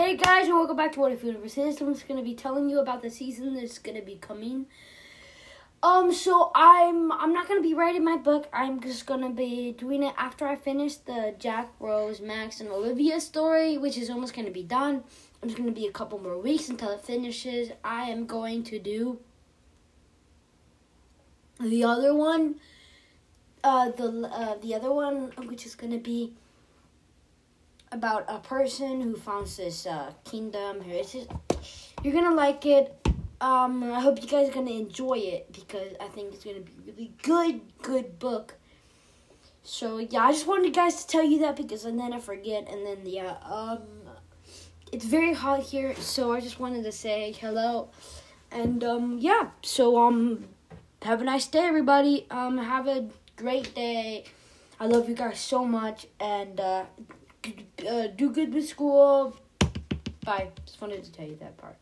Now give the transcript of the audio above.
Hey guys, and welcome back to What If Universe is. I'm just gonna be telling you about the season that's gonna be coming. Um, so I'm I'm not gonna be writing my book. I'm just gonna be doing it after I finish the Jack, Rose, Max, and Olivia story, which is almost gonna be done. It's gonna be a couple more weeks until it finishes. I am going to do the other one, uh, the uh, the other one, which is gonna be about a person who founds this uh, kingdom. Just, you're gonna like it. Um, I hope you guys are gonna enjoy it because I think it's gonna be really good, good book. So yeah, I just wanted you guys to tell you that because and then I forget and then yeah, um, it's very hot here, so I just wanted to say hello, and um, yeah, so um, have a nice day, everybody. Um, have a great day. I love you guys so much, and uh, uh, do good with school. Bye. Just wanted to tell you that part.